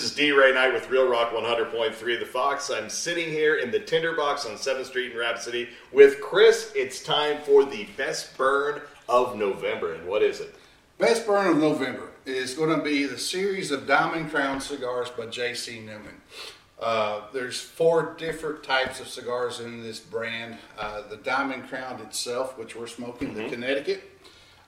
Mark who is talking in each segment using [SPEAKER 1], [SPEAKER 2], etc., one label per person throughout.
[SPEAKER 1] This is D Ray Knight with Real Rock 100.3 The Fox. I'm sitting here in the Tinderbox on 7th Street in Rapid City with Chris. It's time for the best burn of November. And what is it?
[SPEAKER 2] Best burn of November is going to be the series of Diamond Crown cigars by J.C. Newman. Uh, there's four different types of cigars in this brand. Uh, the Diamond Crown itself, which we're smoking, the Connecticut.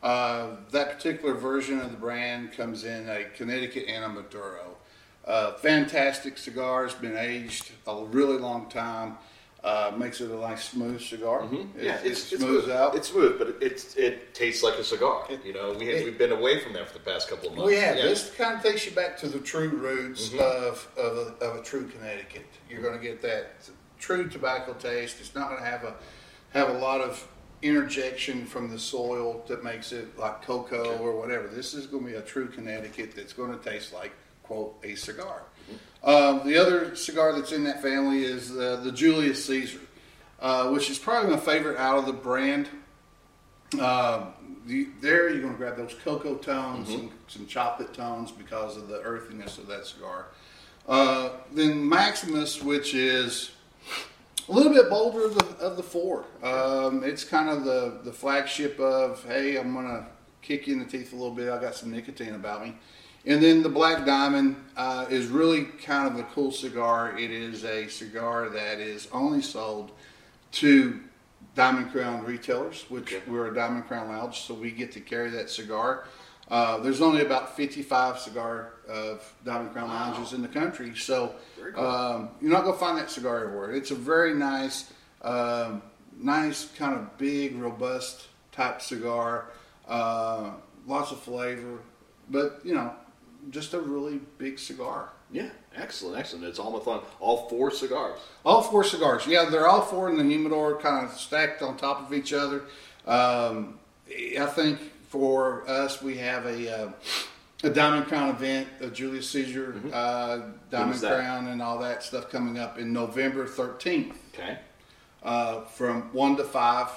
[SPEAKER 2] Uh, that particular version of the brand comes in a Connecticut and a Maduro. Uh, fantastic cigar. It's been aged a really long time. Uh, makes it a nice smooth cigar. It,
[SPEAKER 1] Yeah,
[SPEAKER 2] it
[SPEAKER 1] it's, it's
[SPEAKER 2] smooths
[SPEAKER 1] smooth.
[SPEAKER 2] out.
[SPEAKER 1] It's smooth, but it, it's, it tastes like a cigar.
[SPEAKER 2] It-
[SPEAKER 1] you know, we have,
[SPEAKER 2] it-
[SPEAKER 1] we've been away from that for the past couple of months.
[SPEAKER 2] Well, yeah,
[SPEAKER 1] Yeah.
[SPEAKER 2] this kind of takes you back to the true roots
[SPEAKER 1] Mm-hmm.
[SPEAKER 2] of, of, a, of a true Connecticut. You're going to get that true tobacco taste. It's not going to have a have a lot of interjection from the soil that makes it like cocoa or whatever. This is going to be a true Connecticut that's going to taste like quote a cigar.
[SPEAKER 1] Mm-hmm.
[SPEAKER 2] Um, the other cigar that's in that family is uh, the Julius Caesar, uh, which is probably my favorite out of the brand. Uh, the, there you're going to grab those cocoa tones and some chocolate tones because of the earthiness of that cigar. Uh, then Maximus, which is a little bit bolder of the, of the four. Um, it's kind of the, the flagship of, hey, I'm going to kick you in the teeth a little bit. I got some nicotine about me. And then the Black Diamond uh, is really kind of a cool cigar. It is a cigar that is only sold to Diamond Crown retailers, which we're a Diamond Crown Lounge, so we get to carry that cigar. Uh, there's only about 55 cigar of Diamond Crown Lounges in the country, so um, you're not going to find that cigar everywhere. It's a very nice, um, nice kind of big, robust type cigar. Uh, lots of flavor, but you know, just a really big cigar.
[SPEAKER 1] Yeah, excellent, excellent. It's almost on all four cigars.
[SPEAKER 2] All four cigars. Yeah, they're all four in the humidor, kind of stacked on top of each other. Um, I think for us, we have a uh, a Diamond Crown event, a Julius Caesar uh, Diamond? Crown, and all that stuff coming up in November thirteenth
[SPEAKER 1] Okay.
[SPEAKER 2] uh, from one to five.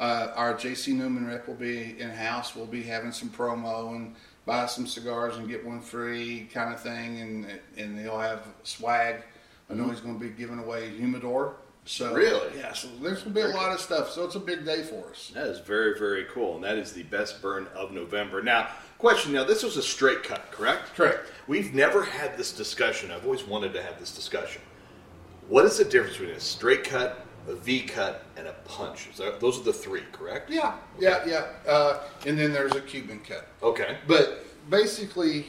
[SPEAKER 2] Uh, our JC Newman rep will be in house. We'll be having some promo and buy some cigars and get one free kind of thing, and and they'll have swag. I know he's going to be giving away humidor. So
[SPEAKER 1] Really?
[SPEAKER 2] yeah. So there's going to be a lot of stuff. So it's a big day for us.
[SPEAKER 1] That is very, very cool. And that is the best burn of November. Now, question now, this was a straight cut, correct?
[SPEAKER 2] Correct.
[SPEAKER 1] We've never had this discussion. I've always wanted to have this discussion. What is the difference between a straight cut, a V cut, and a punch? Is that, those are the three, correct?
[SPEAKER 2] Yeah, yeah, yeah. Uh, and then there's a Cuban cut.
[SPEAKER 1] Okay.
[SPEAKER 2] But basically,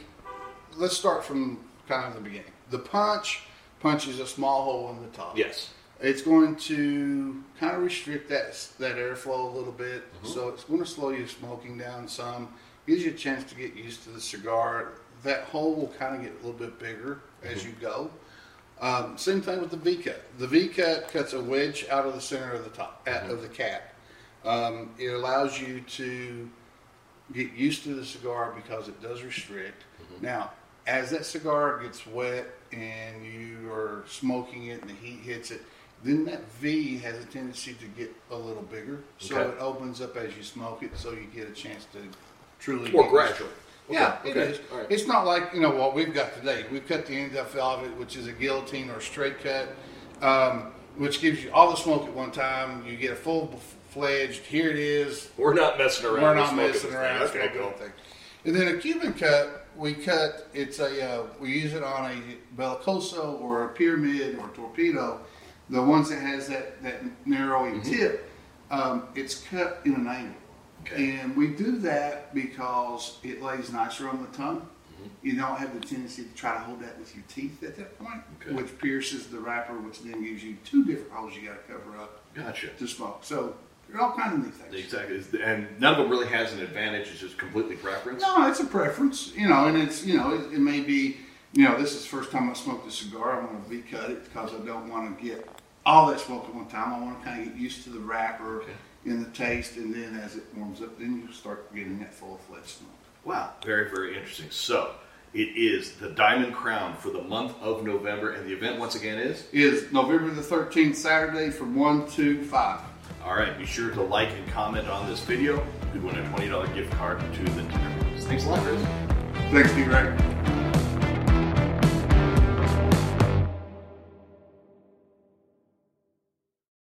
[SPEAKER 2] let's start from kind of the beginning. The punch punches a small hole in the top.
[SPEAKER 1] Yes.
[SPEAKER 2] It's going to kind of restrict that that airflow a little bit, so it's going to slow your smoking down some. Gives you a chance to get used to the cigar. That hole will kind of get a little bit bigger as you go. Um, same thing with the V cut. The V cut cuts a wedge out of the center of the top at, of the cap. Um, it allows you to get used to the cigar because it does restrict. Now, as that cigar gets wet and you are smoking it and the heat hits it, then that V has a tendency to get a little bigger. So
[SPEAKER 1] Okay.
[SPEAKER 2] it opens up as you smoke it, so you get a chance to truly
[SPEAKER 1] More
[SPEAKER 2] get used to
[SPEAKER 1] gradual.
[SPEAKER 2] it. Yeah,
[SPEAKER 1] Okay,
[SPEAKER 2] it
[SPEAKER 1] okay,
[SPEAKER 2] is.
[SPEAKER 1] right.
[SPEAKER 2] It's not like you know what we've got today. We've cut the end of it, which is a guillotine or a straight cut, um, which gives you all the smoke at one time. You get a full fledged. Here it is.
[SPEAKER 1] We're not messing around.
[SPEAKER 2] We're not
[SPEAKER 1] smoking
[SPEAKER 2] messing around.
[SPEAKER 1] thing. Okay, cool.
[SPEAKER 2] anything. And then a Cuban cut, we cut. It's a uh, we use it on a belicoso or a pyramid or torpedo, the ones that has that that narrowy
[SPEAKER 1] Mm-hmm.
[SPEAKER 2] tip. Um, it's cut in an angle,
[SPEAKER 1] Okay.
[SPEAKER 2] and we do that because it lays nicer on the tongue.
[SPEAKER 1] Mm-hmm.
[SPEAKER 2] You don't have the tendency to try to hold that with your teeth at that point,
[SPEAKER 1] Okay.
[SPEAKER 2] which pierces the wrapper, which then gives you two different holes you got to cover up
[SPEAKER 1] Gotcha.
[SPEAKER 2] to smoke. So there are all kinds of neat things.
[SPEAKER 1] Exactly. And none of them really has an advantage. It's just completely preference.
[SPEAKER 2] No, it's a preference, you know, and it's you know it, it may be you know this is the first time I smoked a cigar. I'm going to V cut it because I don't want to get all that smoke at one time. I want to kind of get used to the wrapper
[SPEAKER 1] Okay.
[SPEAKER 2] and the taste, and then as it warms up, then you start getting that full fledged smoke.
[SPEAKER 1] Wow, very, very interesting. So, it is the Diamond Crown for the month of November, and the event once again is.
[SPEAKER 2] Is November the 13th, Saturday from one to five.
[SPEAKER 1] All right, be sure to like and comment on this video. You could win a $20 gift card to the Tinderbox. Thanks a lot, Chris.
[SPEAKER 2] Thanks, D. Ray.